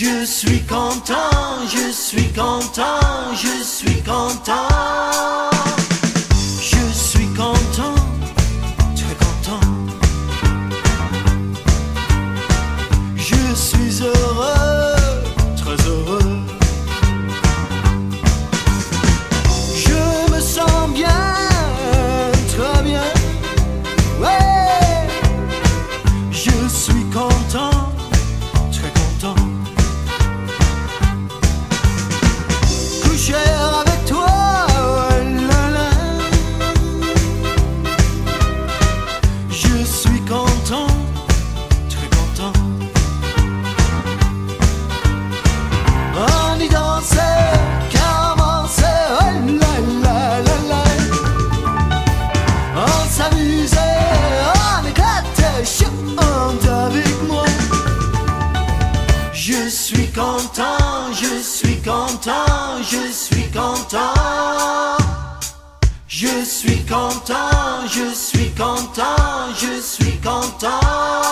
Je suis content, je suis content, je suis content. Je suis content, très content. Je suis heureux, très heureux. Je me sens bien, très bien. Ouais, je suis content, suis content, je suis content, je suis content. Je suis content, je suis content, je suis content.